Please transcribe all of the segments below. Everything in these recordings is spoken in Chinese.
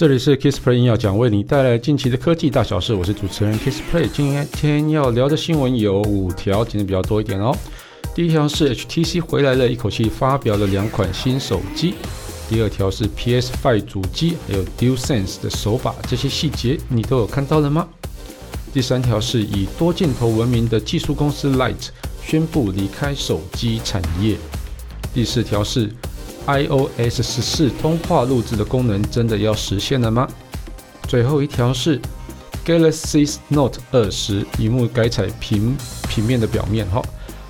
这里是 KissPlay 硬要讲，为你带来近期的科技大小事。我是主持人 KissPlay，今天要聊的新闻有五条，今天比较多一点哦。第一条是 HTC 回来了，一口气发表了两款新手机。第二条是 PS5 主机还有 DualSense 的手把，这些细节你都有看到了吗？第三条是以多镜头闻名的技术公司 Light 宣布离开手机产业。第四条是。iOS 十四通话录制的功能真的要实现了吗？最后一条是 Galaxy Note 二十荧幕改采平平面的表面哈。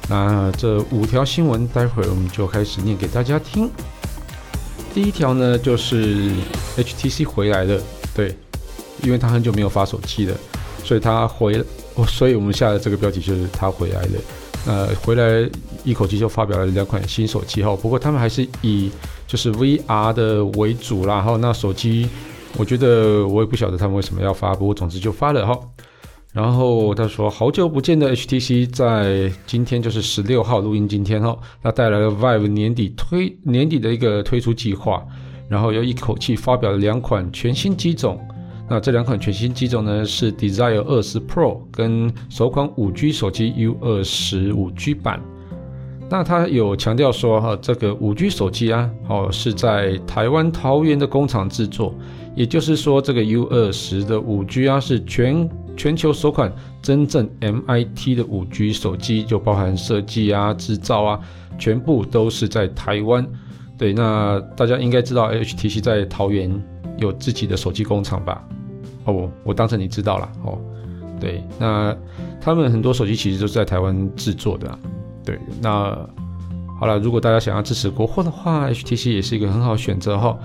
那这五条新闻，待会儿我们就开始念给大家听。第一条呢，就是 HTC 回来了，对，因为他很久没有发手机了，所以他回，所以我们下的这个标题就是他回来了。呃，回来一口气就发表了两款新手机哈，不过他们还是以就是 VR 的为主啦哈。那手机，我觉得我也不晓得他们为什么要发，不过总之就发了哈。然后他说，好久不见的 HTC 在今天就是十六号录音今天哈，那带来了 Vive 年底推年底的一个推出计划，然后又一口气发表了两款全新机种。那这两款全新机种呢，是 Desire 20 Pro 跟首款五 G 手机 U20 五 G 版。那它有强调说，哈，这个五 G 手机啊，哦，是在台湾桃园的工厂制作，也就是说，这个 U20 的五 G 啊，是全全球首款真正 MIT 的五 G 手机，就包含设计啊、制造啊，全部都是在台湾。对，那大家应该知道，HTC 在桃园有自己的手机工厂吧？哦，我当成你知道了哦。对，那他们很多手机其实都是在台湾制作的。对，那好了，如果大家想要支持国货的话，HTC 也是一个很好选择哈。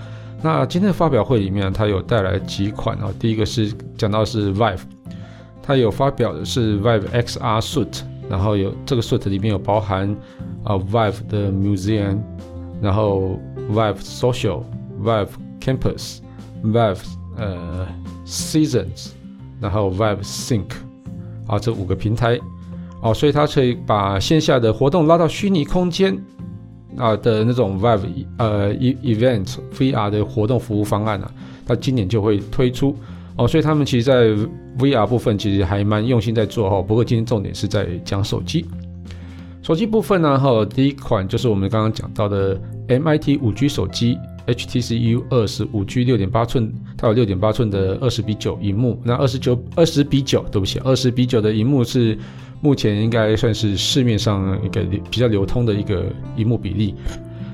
那今天的发表会里面，它有带来几款哦。第一个是讲到是 Vive，它有发表的是 Vive XR Suit，然后有这个 Suit 里面有包含啊 Vive 的 Museum，然后 Vive Social，Vive Campus，Vive 呃。Seasons，然后 Vive Sync，啊，这五个平台，哦，所以它可以把线下的活动拉到虚拟空间，啊的那种 Vive 呃 Event VR 的活动服务方案啊，它今年就会推出，哦，所以他们其实在 VR 部分其实还蛮用心在做哈，不过今天重点是在讲手机，手机部分呢，哈，第一款就是我们刚刚讲到的 MIT 五 G 手机。HTC U 二十五 G 六点八寸，它有六点八寸的二十比九萤幕。那二十九二十比九，对不起，二十比九的荧幕是目前应该算是市面上一个比较流通的一个荧幕比例。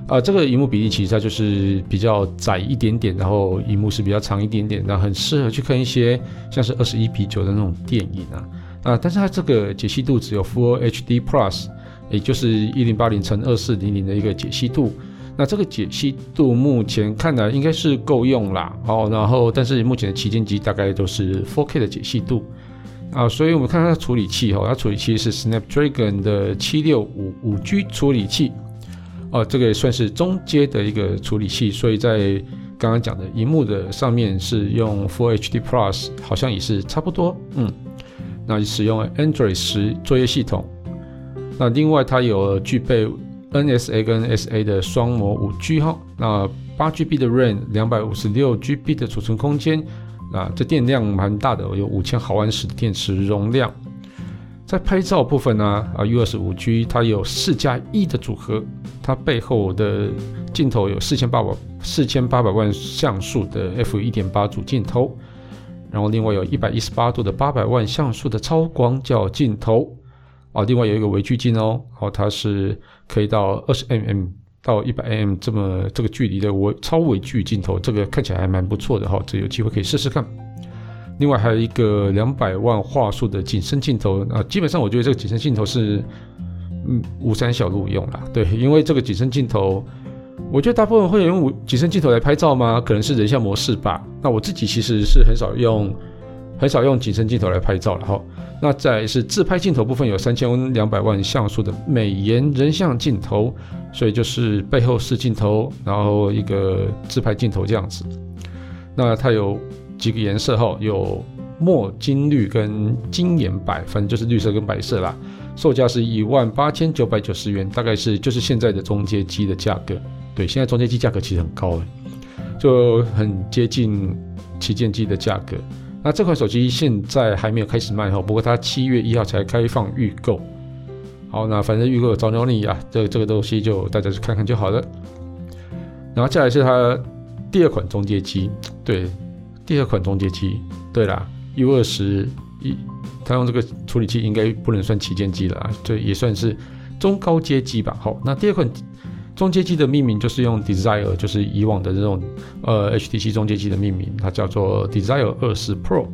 啊、这个荧幕比例其实它就是比较窄一点点，然后荧幕是比较长一点点，然后很适合去看一些像是二十一比九的那种电影啊。啊，但是它这个解析度只有 Full HD Plus，也就是一零八零乘二四零零的一个解析度。那这个解析度目前看来应该是够用啦，哦，然后但是目前的旗舰机大概都是 4K 的解析度啊，所以我们看它的处理器哈，它处理器是 Snapdragon 的七六五五 G 处理器，哦，这个也算是中阶的一个处理器，所以在刚刚讲的荧幕的上面是用 Full HD Plus，好像也是差不多，嗯，那使用 Android 十作业系统，那另外它有具备。NSA 跟 SA 的双模五 G 哈，那八 GB 的 RAM，两百五十六 GB 的储存空间，啊，这电量蛮大的，有五千毫安时的电池容量。在拍照部分呢，啊，U 二十五 G 它有四加一的组合，它背后的镜头有四千八百四千八百万像素的 F 一点八主镜头，然后另外有一百一十八度的八百万像素的超广角镜头。啊，另外有一个微距镜哦，哦，它是可以到二十 mm 到一百 mm 这么这个距离的微超微距镜头，这个看起来还蛮不错的哈，这有机会可以试试看。另外还有一个两百万画素的景深镜头啊，基本上我觉得这个景深镜头是嗯五三小路用啦，对，因为这个景深镜头，我觉得大部分会用景深镜头来拍照吗？可能是人像模式吧。那我自己其实是很少用。很少用景深镜头来拍照了哈，那再是自拍镜头部分有三千两百万像素的美颜人像镜头，所以就是背后是镜头，然后一个自拍镜头这样子。那它有几个颜色哈，有墨金绿跟金岩白，反正就是绿色跟白色啦。售价是一万八千九百九十元，大概是就是现在的中阶机的价格。对，现在中阶机价格其实很高诶，就很接近。旗舰机的价格。那这款手机现在还没有开始卖哈，不过它七月一号才开放预购。好，那反正预购有招鸟你啊，这、这个东西就大家去看看就好了。然后接下来是它第二款中阶机，对，第二款中阶机，对啦，U 二十一，它用这个处理器应该不能算旗舰机了啊，这也算是中高阶机吧。好，那第二款。中阶机的命名就是用 Desire，就是以往的这种呃 HTC 中阶机的命名，它叫做 Desire 二十 Pro，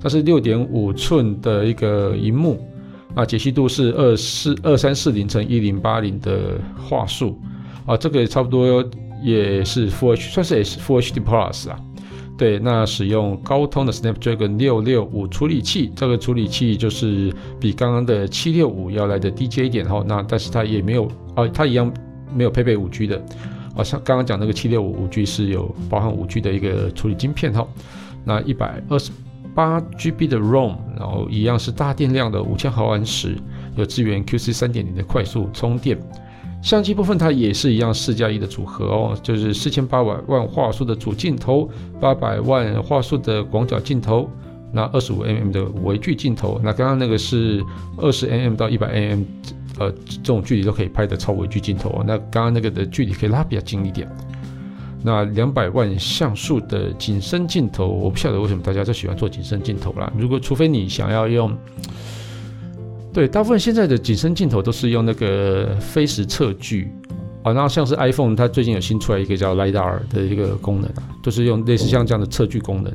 它是六点五寸的一个荧幕，那，解析度是二四二三四零乘一零八零的画素，啊，这个也差不多也是 Full H，算是也是 Full HD Plus 啊，对，那使用高通的 Snapdragon 六六五处理器，这个处理器就是比刚刚的七六五要来的低阶一点哈，那但是它也没有啊，它一样。没有配备五 G 的，好像刚刚讲那个七六五五 G 是有包含五 G 的一个处理晶片哈。那一百二十八 GB 的 ROM，然后一样是大电量的五千毫安时，有支援 QC 三点零的快速充电。相机部分它也是一样四加一的组合哦，就是四千八百万画素的主镜头，八百万画素的广角镜头，那二十五 mm 的微距镜头。那刚刚那个是二十 mm 到一百 mm。呃，这种距离都可以拍的超微距镜头，那刚刚那个的距离可以拉比较近一点。那两百万像素的景深镜头，我不晓得为什么大家就喜欢做景深镜头啦。如果除非你想要用，对，大部分现在的景深镜头都是用那个飞时测距啊。然后像是 iPhone，它最近有新出来一个叫 LiDAR 的一个功能啊，都是用类似像这样的测距功能。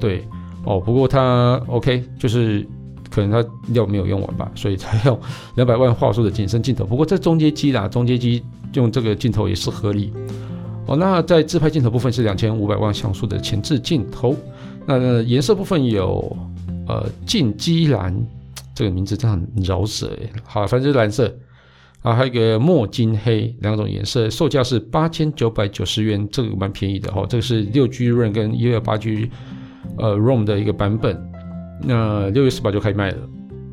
对，哦，不过它 OK，就是。可能它料没有用完吧，所以才用 两百万画素的景深镜头。不过这中阶机啦，中阶机用这个镜头也是合理。哦，那在自拍镜头部分是两千五百万像素的前置镜头。那颜色部分有呃镜基蓝，这个名字真的很饶舌诶。好，反正就是蓝色啊，还有一个墨金黑两种颜色，售价是八千九百九十元，这个蛮便宜的哦。这个是六 G RAM 跟一二八 G 呃 ROM 的一个版本。那六月十八就开始卖了，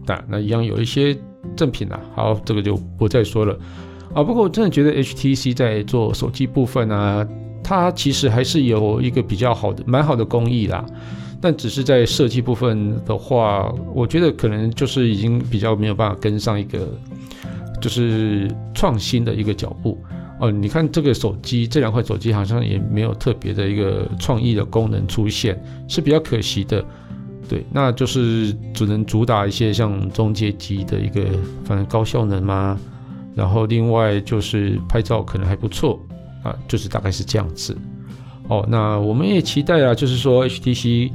那那一样有一些赠品啊，好，这个就不再说了啊。不过我真的觉得 HTC 在做手机部分啊，它其实还是有一个比较好的、蛮好的工艺啦。但只是在设计部分的话，我觉得可能就是已经比较没有办法跟上一个就是创新的一个脚步哦、你看这个手机，这两块手机好像也没有特别的一个创意的功能出现，是比较可惜的。对，那就是只能主打一些像中阶机的一个，反正高效能嘛。然后另外就是拍照可能还不错啊，就是大概是这样子。哦，那我们也期待啊，就是说 HTC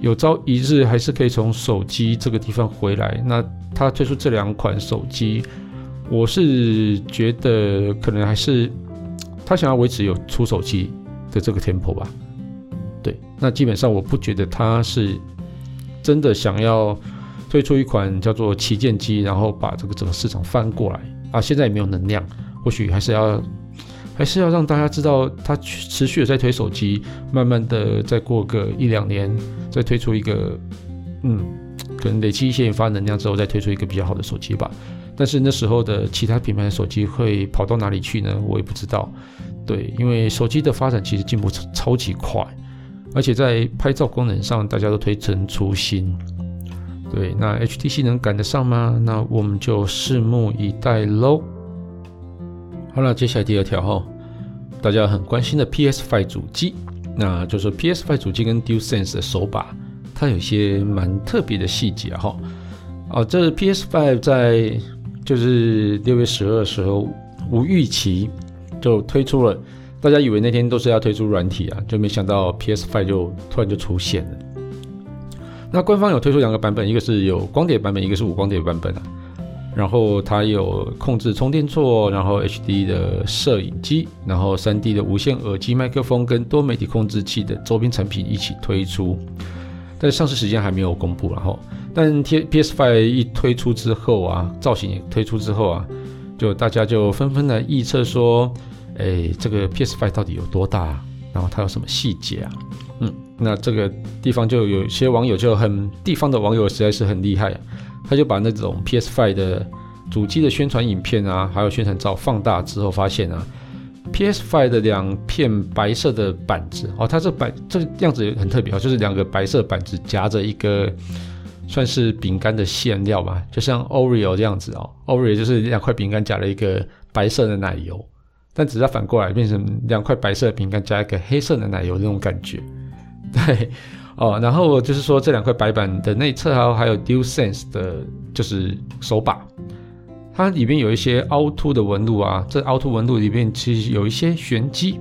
有朝一日还是可以从手机这个地方回来。那他推出这两款手机，我是觉得可能还是他想要维持有出手机的这个 tempo 吧。对，那基本上我不觉得他是。真的想要推出一款叫做旗舰机，然后把这个整个市场翻过来啊！现在也没有能量，或许还是要还是要让大家知道，它持续的在推手机，慢慢的再过个一两年，再推出一个，嗯，可能累积一些研发能量之后，再推出一个比较好的手机吧。但是那时候的其他品牌的手机会跑到哪里去呢？我也不知道。对，因为手机的发展其实进步超超级快。而且在拍照功能上，大家都推陈出新。对，那 HTC 能赶得上吗？那我们就拭目以待喽。好了，接下来第二条哈，大家很关心的 PS5 主机，那就是 PS5 主机跟 DualSense 的手把，它有些蛮特别的细节哈。哦，这 PS5 在就是六月十二的时候无预期就推出了。大家以为那天都是要推出软体啊，就没想到 PS5 就突然就出现了。那官方有推出两个版本，一个是有光碟版本，一个是无光碟版本啊。然后它有控制充电座，然后 HD 的摄影机，然后 3D 的无线耳机麦克风跟多媒体控制器的周边产品一起推出。但上市时间还没有公布，然后但 PS5 一推出之后啊，造型也推出之后啊，就大家就纷纷来预测说。哎，这个 PS Five 到底有多大？然后它有什么细节啊？嗯，那这个地方就有些网友就很地方的网友实在是很厉害啊，他就把那种 PS Five 的主机的宣传影片啊，还有宣传照放大之后，发现啊，PS Five 的两片白色的板子哦，它这白这个样子很特别哦，就是两个白色板子夹着一个算是饼干的馅料吧，就像 Oreo 这样子哦，Oreo 就是两块饼干夹了一个白色的奶油，但只是反过来变成两块白色的饼干加一个黑色的奶油那种感觉，对哦，然后就是说这两块白板的内侧还有还有 DualSense 的，就是手把。它里面有一些凹凸的纹路啊，这凹凸纹路里面其实有一些玄机。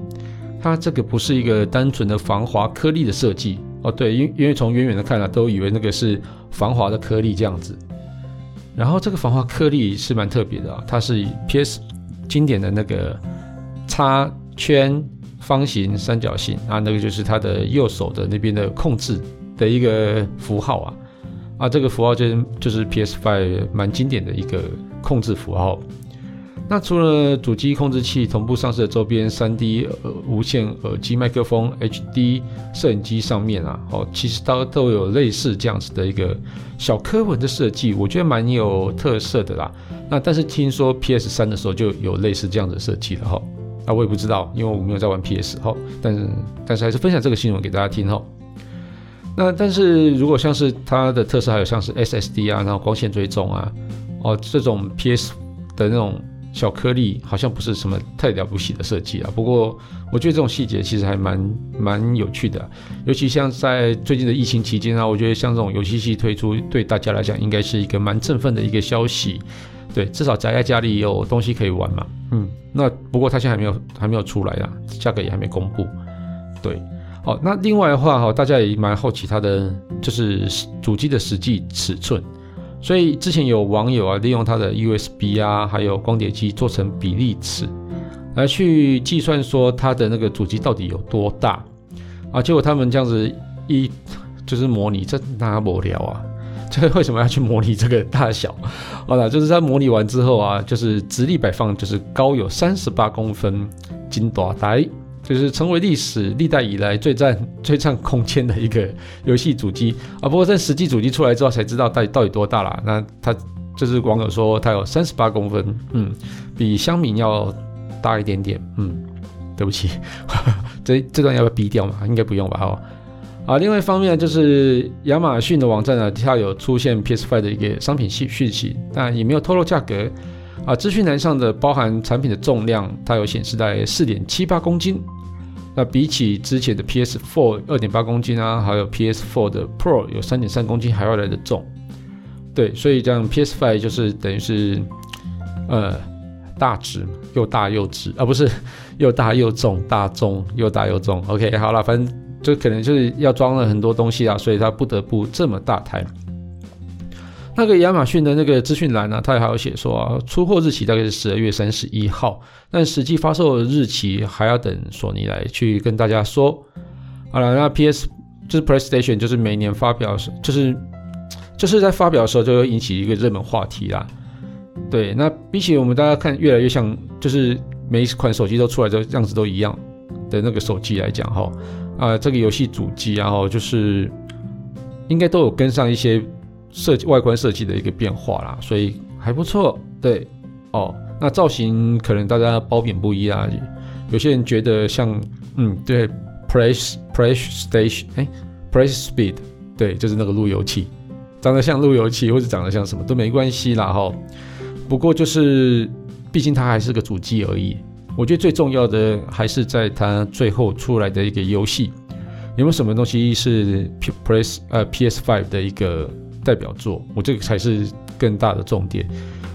它这个不是一个单纯的防滑颗粒的设计哦，对，因因为从远远的看啊，都以为那个是防滑的颗粒这样子。然后这个防滑颗粒是蛮特别的啊，它是 PS 经典的那个叉圈方形三角形啊，那个就是它的右手的那边的控制的一个符号啊。啊，这个符号就是就是 PS Five 蛮经典的一个控制符号。那除了主机控制器同步上市的周边 3D 呃无线耳机麦克风 HD 摄影机上面啊，哦，其实它都有类似这样子的一个小刻纹的设计，我觉得蛮有特色的啦。那但是听说 PS3 的时候就有类似这样的设计了哈。啊，我也不知道，因为我没有在玩 PS 哈。但是但是还是分享这个新闻给大家听哈。那但是如果像是它的特色，还有像是 SSD 啊，然后光线追踪啊，哦，这种 PS 的那种小颗粒，好像不是什么太了不起的设计啊。不过我觉得这种细节其实还蛮蛮有趣的，尤其像在最近的疫情期间啊，我觉得像这种游戏系推出，对大家来讲应该是一个蛮振奋的一个消息。对，至少宅在家里有东西可以玩嘛。嗯，那不过它现在还没有还没有出来啊，价格也还没公布。对。好，那另外的话哈，大家也蛮好奇它的就是主机的实际尺寸，所以之前有网友啊利用它的 USB 啊，还有光碟机做成比例尺，来去计算说它的那个主机到底有多大啊？结果他们这样子一就是模拟，这那无聊啊？这为什么要去模拟这个大小？好了，就是在模拟完之后啊，就是直立摆放，就是高有三十八公分，金多台。就是成为历史历代以来最占最占空间的一个游戏主机啊！不过在实际主机出来之后才知道到底到底多大啦。那它就是网友说它有三十八公分，嗯，比香米要大一点点，嗯，对不起，这这段要不要逼掉嘛？应该不用吧？哦，啊，另外一方面就是亚马逊的网站呢，它有出现 PS5 的一个商品信讯息，但也没有透露价格啊。资讯栏上的包含产品的重量，它有显示在四点七八公斤。那比起之前的 PS4 二点八公斤啊，还有 PS4 的 Pro 有三点三公斤还要来得重，对，所以这样 PS5 就是等于是呃大只又大又值啊，不是又大又重，大重又大又重。OK，好了，反正就可能就是要装了很多东西啊，所以它不得不这么大台。那个亚马逊的那个资讯栏呢，它还有写说啊，出货日期大概是十二月三十一号，但实际发售的日期还要等索尼来去跟大家说。好了，那 PS 就是 PlayStation，就是每年发表时，就是就是在发表的时候就会引起一个热门话题啦。对，那比起我们大家看越来越像，就是每一款手机都出来之后样子都一样的那个手机来讲哈，啊，这个游戏主机然后就是应该都有跟上一些。设计外观设计的一个变化啦，所以还不错。对哦，那造型可能大家褒贬不一啊。有些人觉得像，嗯，对，Press Press Station，哎，Press Speed，对，就是那个路由器，长得像路由器，或者长得像什么都没关系啦哈。不过就是，毕竟它还是个主机而已。我觉得最重要的还是在它最后出来的一个游戏，有没有什么东西是 Press 呃 PS5 的一个。代表作，我这个才是更大的重点，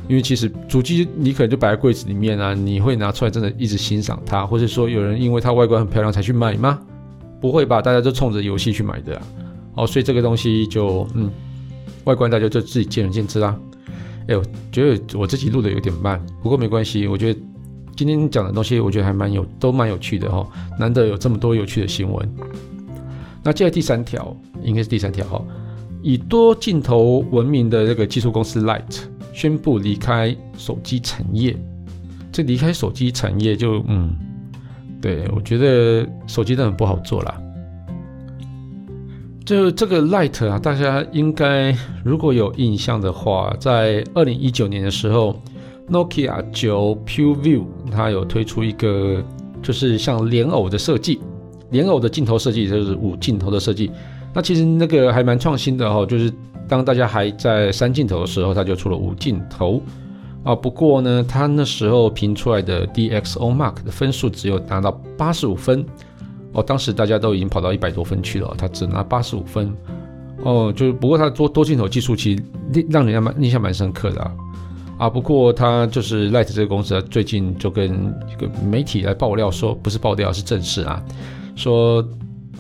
因为其实主机你可能就摆在柜子里面啊，你会拿出来真的一直欣赏它，或者说有人因为它外观很漂亮才去买吗？不会吧，大家都冲着游戏去买的啊。哦，所以这个东西就嗯，外观大家就自己见仁见智啦。哎，我觉得我自己录的有点慢，不过没关系，我觉得今天讲的东西我觉得还蛮有，都蛮有趣的哦，难得有这么多有趣的新闻。那接下来第三条，应该是第三条哈。以多镜头闻名的这个技术公司 Light 宣布离开手机产业，这离开手机产业就嗯，对，我觉得手机真的很不好做啦。就这个 Light 啊，大家应该如果有印象的话，在二零一九年的时候，Nokia 9 PureView 它有推出一个就是像莲藕的设计，莲藕的镜头设计就是五镜头的设计。那其实那个还蛮创新的哈，就是当大家还在三镜头的时候，它就出了五镜头啊。不过呢，它那时候评出来的 DxOMark 的分数只有达到八十五分哦，当时大家都已经跑到一百多分去了，它只拿八十五分哦。就是不过它多多镜头技术其实让人家蛮印象蛮深刻的啊。啊，不过他就是 Light 这个公司啊，最近就跟一个媒体来爆料说，不是爆料是证实啊，说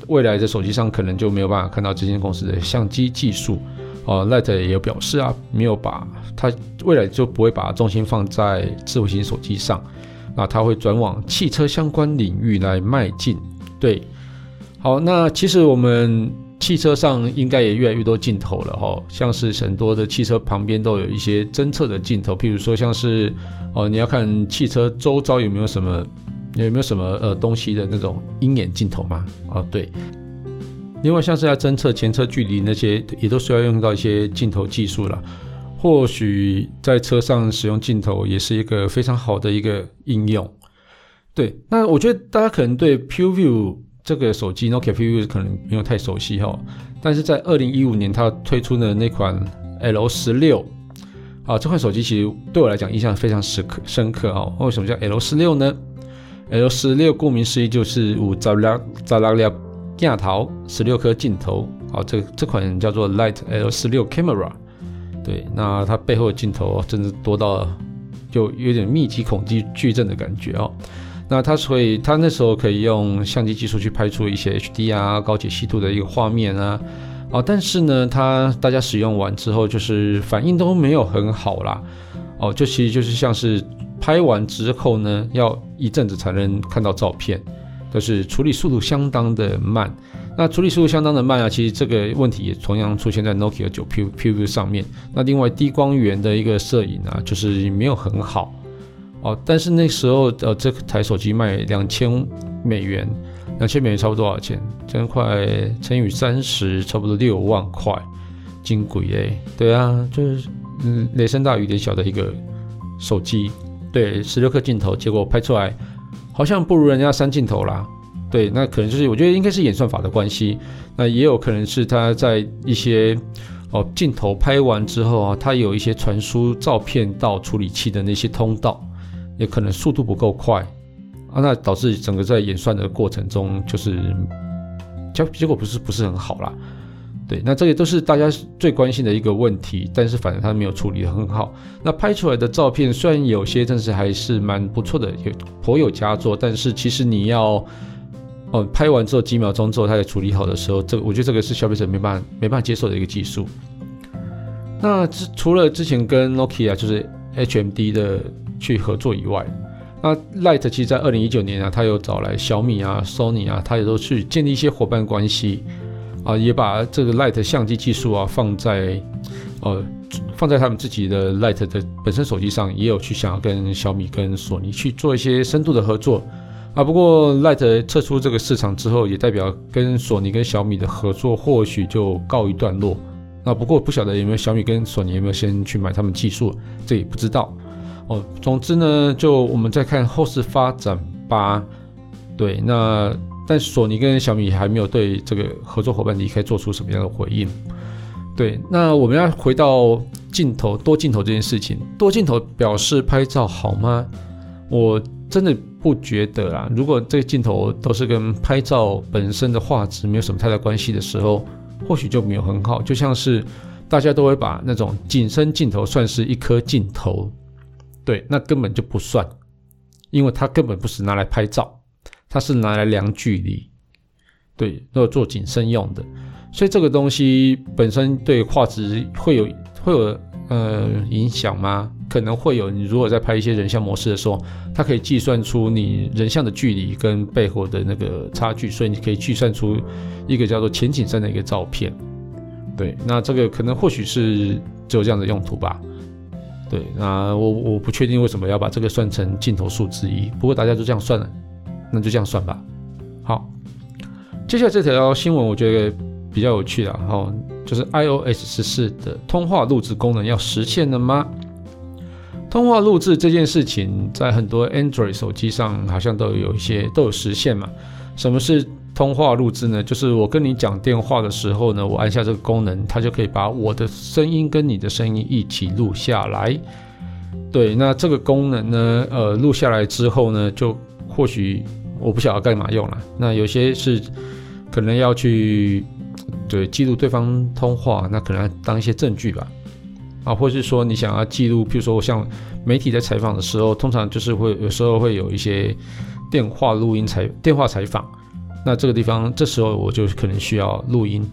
未来的手机上可能就没有办法看到这间公司的相机技术。哦，Light 也有表示啊，没有把它未来就不会把重心放在智慧型手机上，那它会转往汽车相关领域来迈进。对，好，那其实我们。汽车上应该也越来越多镜头了哈，像是很多的汽车旁边都有一些侦测的镜头，譬如说像是哦，你要看汽车周遭有没有什么有没有什么呃东西的那种鹰眼镜头嘛？哦，对。另外像是要侦测前车距离那些，也都需要用到一些镜头技术了。或许在车上使用镜头也是一个非常好的一个应用。对，那我觉得大家可能对 PureView。这个手机 Nokia PureView 可能没有太熟悉哈，但是在二零一五年它推出的那款 L 十六啊，这款手机其实对我来讲印象非常深刻深刻啊。为什么叫 L 十六呢？L 十六顾名思义就是五十六十六粒镜头，十六颗镜头。好，这这款叫做 Light L 十六 Camera。对，那它背后的镜头真的多到就有点密集恐惧矩阵的感觉哦。那它所以它那时候可以用相机技术去拍出一些 HD 啊高解析度的一个画面啊，哦，但是呢，它大家使用完之后就是反应都没有很好啦，哦，就其实就是像是拍完之后呢，要一阵子才能看到照片，就是处理速度相当的慢。那处理速度相当的慢啊，其实这个问题也同样出现在 Nokia 9 PureView 上面。那另外低光源的一个摄影啊，就是没有很好。哦，但是那时候呃，这台手机卖两千美元，两千美元差不多多少钱？这块乘以三十，差不多六万块，金贵诶。对啊，就是嗯，雷声大雨点小的一个手机，对，十六颗镜头，结果拍出来好像不如人家三镜头啦。对，那可能就是我觉得应该是演算法的关系，那也有可能是它在一些哦镜头拍完之后啊，它有一些传输照片到处理器的那些通道。也可能速度不够快啊，那导致整个在演算的过程中，就是结结果不是不是很好啦。对，那这些都是大家最关心的一个问题，但是反正他没有处理得很好。那拍出来的照片虽然有些，但是还是蛮不错的，有颇有佳作。但是其实你要哦拍完之后几秒钟之后，它才处理好的时候，这我觉得这个是消费者没办法没办法接受的一个技术。那之除了之前跟 Nokia 就是 HMD 的。去合作以外，那 Light 其实，在二零一九年啊，他有找来小米啊、Sony 啊，他也都去建立一些伙伴关系啊，也把这个 Light 相机技术啊放在呃放在他们自己的 Light 的本身手机上，也有去想要跟小米跟索尼去做一些深度的合作啊。不过 Light 撤出这个市场之后，也代表跟索尼跟小米的合作或许就告一段落。那不过不晓得有没有小米跟索尼有没有先去买他们技术，这也不知道。哦，总之呢，就我们再看后市发展吧。对，那但索尼跟小米还没有对这个合作伙伴离开做出什么样的回应。对，那我们要回到镜头多镜头这件事情，多镜头表示拍照好吗？我真的不觉得啊。如果这个镜头都是跟拍照本身的画质没有什么太大关系的时候，或许就没有很好。就像是大家都会把那种景深镜头算是一颗镜头。对，那根本就不算，因为它根本不是拿来拍照，它是拿来量距离，对，要做景深用的，所以这个东西本身对画质会有会有呃影响吗？可能会有。你如果在拍一些人像模式的时候，它可以计算出你人像的距离跟背后的那个差距，所以你可以计算出一个叫做前景深的一个照片。对，那这个可能或许是只有这样的用途吧。对，那我我不确定为什么要把这个算成镜头数之一，不过大家就这样算了，那就这样算吧。好，接下来这条新闻我觉得比较有趣的，然后就是 iOS 十四的通话录制功能要实现了吗？通话录制这件事情，在很多 Android 手机上好像都有一些都有实现嘛。什么是通话录制呢？就是我跟你讲电话的时候呢，我按下这个功能，它就可以把我的声音跟你的声音一起录下来。对，那这个功能呢，呃，录下来之后呢，就或许我不晓得干嘛用了。那有些是可能要去对记录对方通话，那可能要当一些证据吧。啊，或是说你想要记录，譬如说像媒体在采访的时候，通常就是会有时候会有一些电话录音采电话采访，那这个地方这时候我就可能需要录音。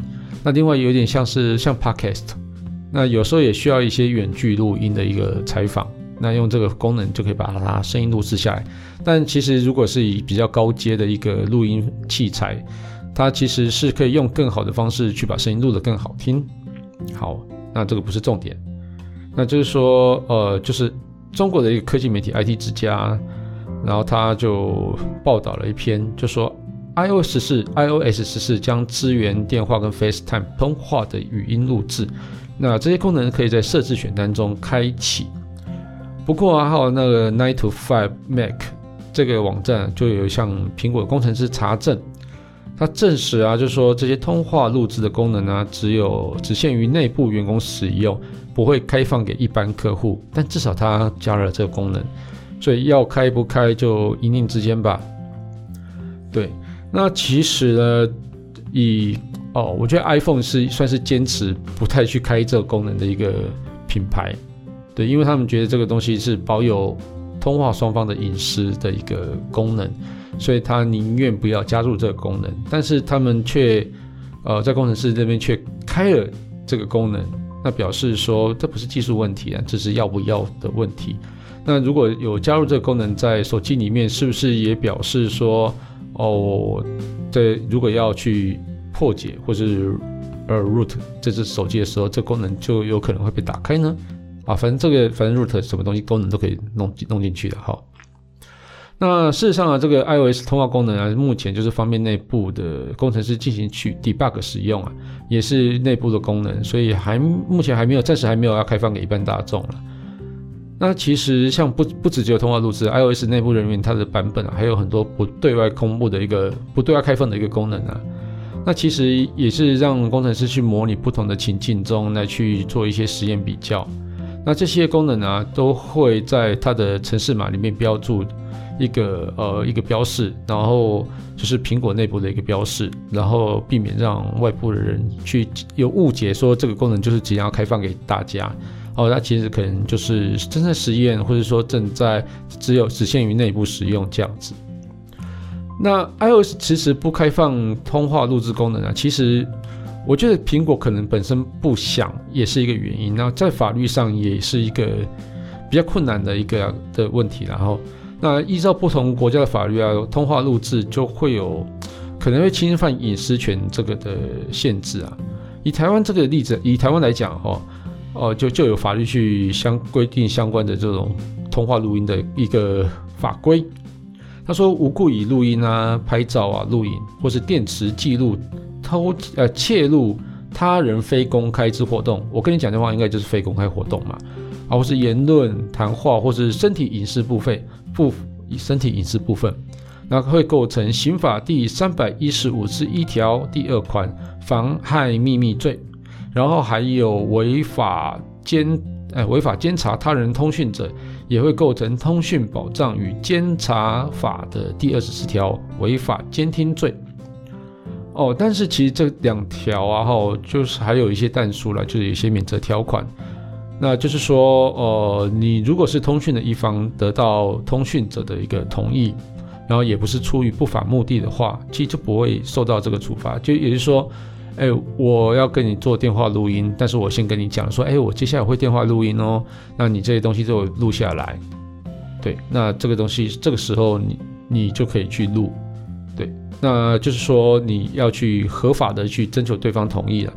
那另外有点像是像 Podcast，那有时候也需要一些远距录音的一个采访，那用这个功能就可以把它声音录制下来。但其实如果是以比较高阶的一个录音器材，它其实是可以用更好的方式去把声音录得更好听。好，那这个不是重点。那就是说，呃，就是中国的一个科技媒体 IT 之家，然后他就报道了一篇，就说 iOS 十四 iOS 十四将支援电话跟 FaceTime 通话的语音录制，那这些功能可以在设置选单中开启。不过啊，还有那个 Nine to Five Mac 这个网站就有向苹果工程师查证，他证实啊，就说这些通话录制的功能呢、只有只限于内部员工使用。不会开放给一般客户，但至少它加了这个功能，所以要开不开就一念之间吧。对，那其实呢，以哦，我觉得 iPhone 是算是坚持不太去开这个功能的一个品牌，对，因为他们觉得这个东西是保有通话双方的隐私的一个功能，所以他宁愿不要加入这个功能，但是他们却呃在工程师这边却开了这个功能。那表示说，这不是技术问题啊，这是要不要的问题。那如果有加入这个功能在手机里面，是不是也表示说，哦，这如果要去破解或是呃 root 这只手机的时候，这功能就有可能会被打开呢？啊，反正这个反正 root 什么东西功能都可以弄弄进去的哈。那事实上啊，这个 iOS 通话功能啊，目前就是方便内部的工程师进行去 debug 使用啊，也是内部的功能，所以还目前还没有，暂时还没有要开放给一般大众了。那其实像不不只只有通话录制，iOS 内部人员它的版本啊，还有很多不对外公布的一个不对外开放的一个功能啊。那其实也是让工程师去模拟不同的情境中来去做一些实验比较。那这些功能啊，都会在它的程式码里面标注。一个呃一个标示，然后就是苹果内部的一个标示，然后避免让外部的人去有误解，说这个功能就是即将要开放给大家。哦，那其实可能就是正在实验，或者说正在只有只限于内部使用这样子。那 iOS 其实不开放通话录制功能啊，其实我觉得苹果可能本身不想，也是一个原因。那在法律上也是一个比较困难的一个的问题，然后。那依照不同国家的法律啊，通话录制就会有可能会侵犯隐私权这个的限制啊。以台湾这个例子，以台湾来讲哈，哦，就就有法律去相规定相关的这种通话录音的一个法规。他说，无故以录音啊、拍照啊、录影或是电池记录偷呃窃录他人非公开之活动，我跟你讲的话，应该就是非公开活动嘛，啊，或是言论、谈话或是身体隐私部分。不身体隐私部分，那会构成刑法第三百一十五之一条第二款妨害秘密罪，然后还有违法监呃违法监察他人通讯者，也会构成通讯保障与监察法的第二十四条违法监听罪。哦，但是其实这两条啊，哈，就是还有一些但书了，就是有一些免责条款。那就是说，呃，你如果是通讯的一方得到通讯者的一个同意，然后也不是出于不法目的的话，其实就不会受到这个处罚。就也就是说，哎，我要跟你做电话录音，但是我先跟你讲说，哎，我接下来会电话录音哦，那你这些东西都录下来，对，那这个东西这个时候你你就可以去录，对，那就是说你要去合法的去征求对方同意了。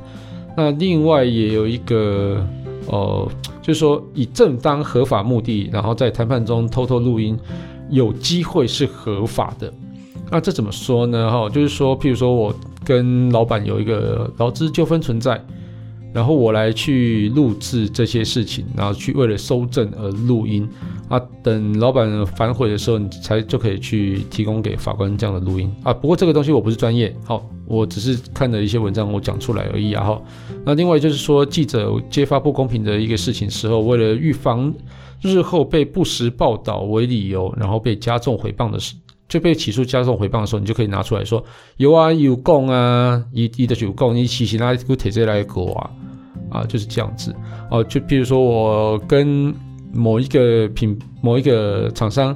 那另外也有一个。呃，就是说以正当合法目的，然后在谈判中偷偷录音，有机会是合法的。那这怎么说呢？哈，就是说，譬如说我跟老板有一个劳资纠纷存在，然后我来去录制这些事情，然后去为了搜证而录音啊。等老板反悔的时候，你才就可以去提供给法官这样的录音啊。不过这个东西我不是专业，好，我只是看了一些文章，我讲出来而已啊。哈，那另外就是说，记者揭发不公平的一个事情时候，为了预防日后被不实报道为理由，然后被加重诽谤的事，就被起诉加重回谤的时候，你就可以拿出来说，有啊，有供啊，一一的有供，你其实拿个铁这来搞啊。啊，就是这样子哦。就比如说，我跟某一个品、某一个厂商，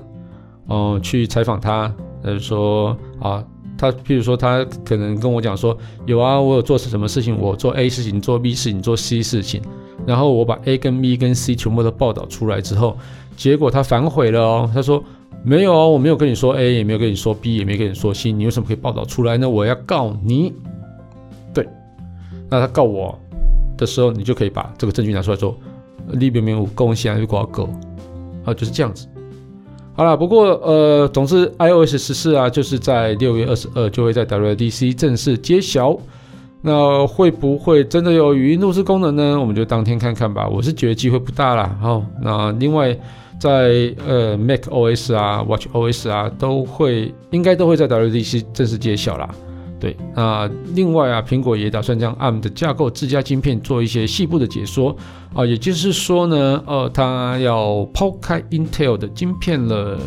哦、去采访他，呃，说啊，他，比如说他可能跟我讲说，有啊，我有做什么事情，我做 A 事情，做 B 事情，做 C 事情，然后我把 A 跟 B 跟 C 全部都报道出来之后，结果他反悔了哦，他说没有哦，我没有跟你说 A，也没有跟你说 B，也没有跟你说 C，你为什么可以报道出来呢？我要告你。对，那他告我。的时候，你就可以把这个证据拿出来说，里边没有贡献就挂钩，啊，就是这样子。好了，不过呃，总之 iOS 十四啊，就是在六月二十二就会在 WDC 正式揭晓。那会不会真的有语音录制功能呢？我们就当天看看吧。我是觉得机会不大啦。好，那另外在呃 macOS 啊、watchOS 啊，都会应该都会在 WDC 正式揭晓啦。对，那另外啊，苹果也打算将 ARM 的架构自家晶片做一些细部的解说啊，也就是说呢，呃，它要抛开 Intel 的晶片了，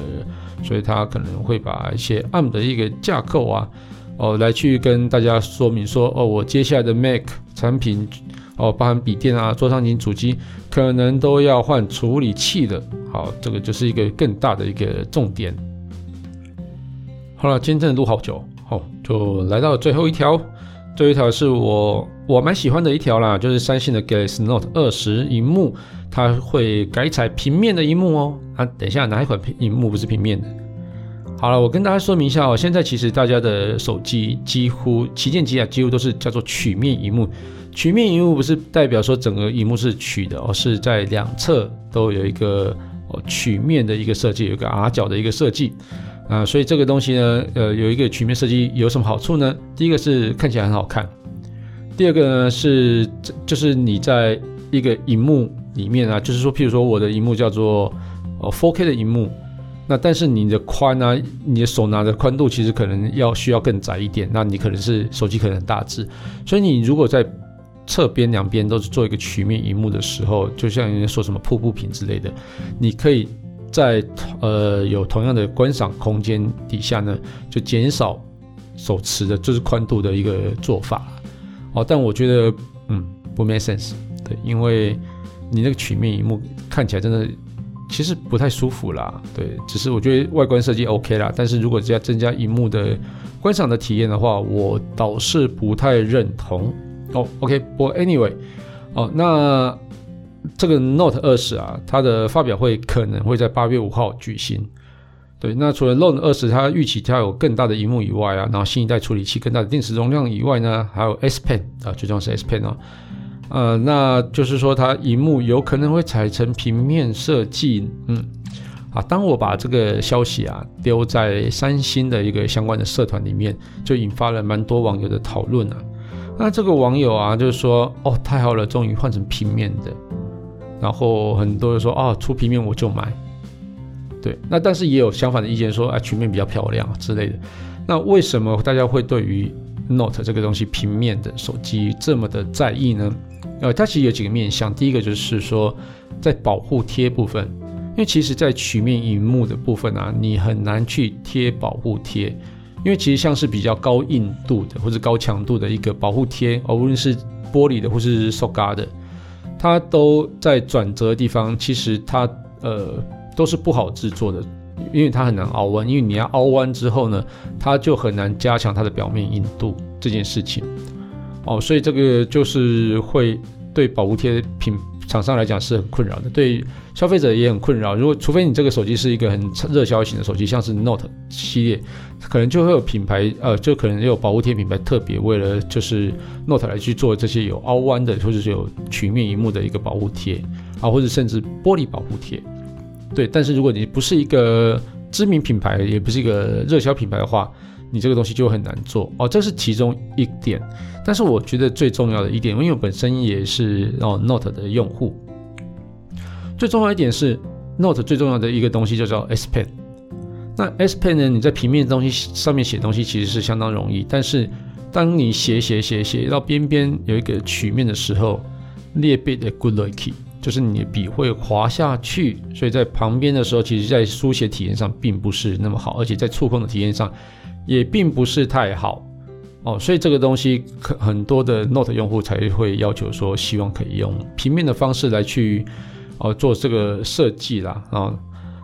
所以它可能会把一些 ARM 的一个架构啊，哦，来去跟大家说明说，哦，我接下来的 Mac 产品，哦，包含笔电啊、桌上型主机，可能都要换处理器了。好，这个就是一个更大的一个重点。好了，今天真的录好久。好，就来到最后一条，最后一条是我我蛮喜欢的一条啦，就是三星的 Galaxy Note 二十萤幕，它会改采平面的萤幕哦。啊，等一下，哪一款屏幕不是平面的？好了，我跟大家说明一下哦，现在其实大家的手机几乎旗舰机啊，几乎都是叫做曲面萤幕。曲面萤幕不是代表说整个荧幕是曲的哦，是在两侧都有一个哦曲面的一个设计，有一个 R 角的一个设计。啊，所以这个东西呢，呃，有一个曲面设计有什么好处呢？第一个是看起来很好看，第二个呢是，就是你在一个荧幕里面啊，就是说，譬如说我的荧幕叫做哦 4K 的荧幕，那但是你的宽啊，你的手拿的宽度其实可能要需要更窄一点，那你可能是手机可能很大只，所以你如果在侧边两边都是做一个曲面荧幕的时候，就像人家说什么瀑布屏之类的，你可以。在呃有同样的观赏空间底下呢，就减少手持的就是宽度的一个做法哦。但我觉得嗯不 make sense，对，因为你那个曲面荧幕看起来真的其实不太舒服啦，对，只是我觉得外观设计 OK 啦，但是如果只要增加萤幕的观赏的体验的话，我倒是不太认同哦。OK，不过 anyway 哦那。这个 Note 二十啊，它的发表会可能会在八月五号举行。对，那除了 Note 二十它预期它有更大的荧幕以外啊，然后新一代处理器、更大的电池容量以外呢，还有 S Pen 啊，最重要是 S Pen 哦。呃，那就是说它荧幕有可能会采成平面设计。嗯，啊，当我把这个消息啊丢在三星的一个相关的社团里面，就引发了蛮多网友的讨论啊。那这个网友啊，就是说，哦，太好了，终于换成平面的。然后很多人说啊，出平面我就买，对，那但是也有相反的意见说啊，曲面比较漂亮之类的。那为什么大家会对于 Note 这个东西平面的手机这么的在意呢？呃，它其实有几个面向，第一个就是说在保护贴部分，因为其实在曲面荧幕的部分啊，你很难去贴保护贴，因为其实像是比较高硬度的或者高强度的一个保护贴，而无论是玻璃的或是塑胶的。它都在转折的地方，其实它呃都是不好制作的，因为它很难凹弯，因为你要凹弯之后呢，它就很难加强它的表面硬度这件事情，哦，所以这个就是会对保护贴品厂商来讲是很困扰的，对消费者也很困扰。如果除非你这个手机是一个很热销型的手机，像是 Note 系列，可能就会有品牌，呃，就可能有保护贴品牌特别为了就是 Note 来去做这些有凹弯的或者是有曲面荧幕的一个保护贴啊，或者甚至玻璃保护贴。对，但是如果你不是一个知名品牌，也不是一个热销品牌的话，你这个东西就很难做哦。这是其中一点，但是我觉得最重要的一点，因为我本身也是哦 Note 的用户，最重要一点是 Note 最重要的一个东西就叫 S Pen。那 S Pen 呢，你在平面的东西上面写东西其实是相当容易，但是当你写写写写到边边有一个曲面的时候，劣笔的 good lucky。就是你的笔会滑下去，所以在旁边的时候，其实在书写体验上并不是那么好，而且在触控的体验上也并不是太好哦。所以这个东西，可很多的 Note 用户才会要求说，希望可以用平面的方式来去哦做这个设计啦啊、哦。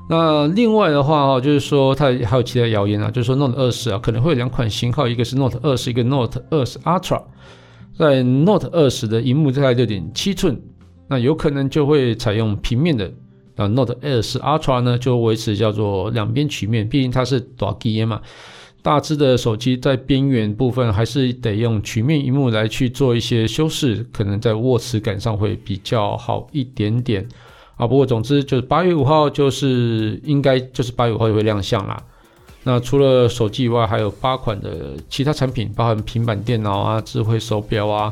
那另外的话哦，就是说它还有其他谣言啊，就是说 Note 二十啊可能会有两款型号，一个是 Note 二十，一个 Note 二十 Ultra，在 Note 二十的荧幕在六点七寸。那有可能就会采用平面的，那 Note 20 Ultra 呢就维持叫做两边曲面，毕竟它是大机嘛，大只的手机在边缘部分还是得用曲面荧幕来去做一些修饰，可能在握持感上会比较好一点点啊。不过总之就是八月五号就是应该就是八月五号就会亮相啦。那除了手机以外，还有八款的其他产品，包含平板电脑啊、智慧手表啊。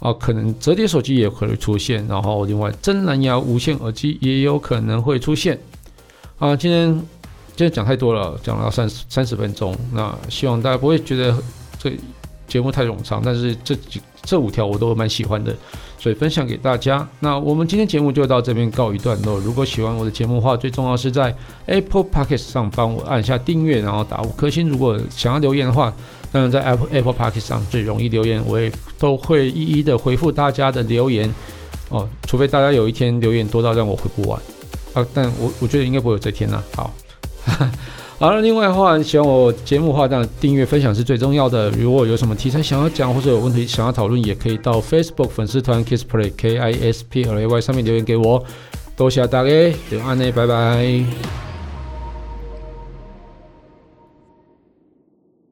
啊，可能折叠手机也可能会出现，然后另外真蓝牙无线耳机也有可能会出现。啊，今天今天讲太多了，讲了三三十分钟，那希望大家不会觉得这节目太冗长，但是这几这五条我都蛮喜欢的，所以分享给大家。那我们今天节目就到这边告一段落。如果喜欢我的节目的话，最重要是在 Apple Podcast 上帮我按下订阅，然后打五颗星。如果想要留言的话，当然，在 Apple Apple Podcast 上最容易留言，我也都会一一的回复大家的留言哦。除非大家有一天留言多到让我回不完啊，但我我觉得应该不会有这天呐、啊。好，好了，另外的话，喜欢我节目的话，当然订阅分享是最重要的。如果有什么题材想要讲，或者有问题想要讨论，也可以到 Facebook 粉丝团 KISSPLAY K I S P L A Y 上面留言给我。多谢大家，就安内，拜拜。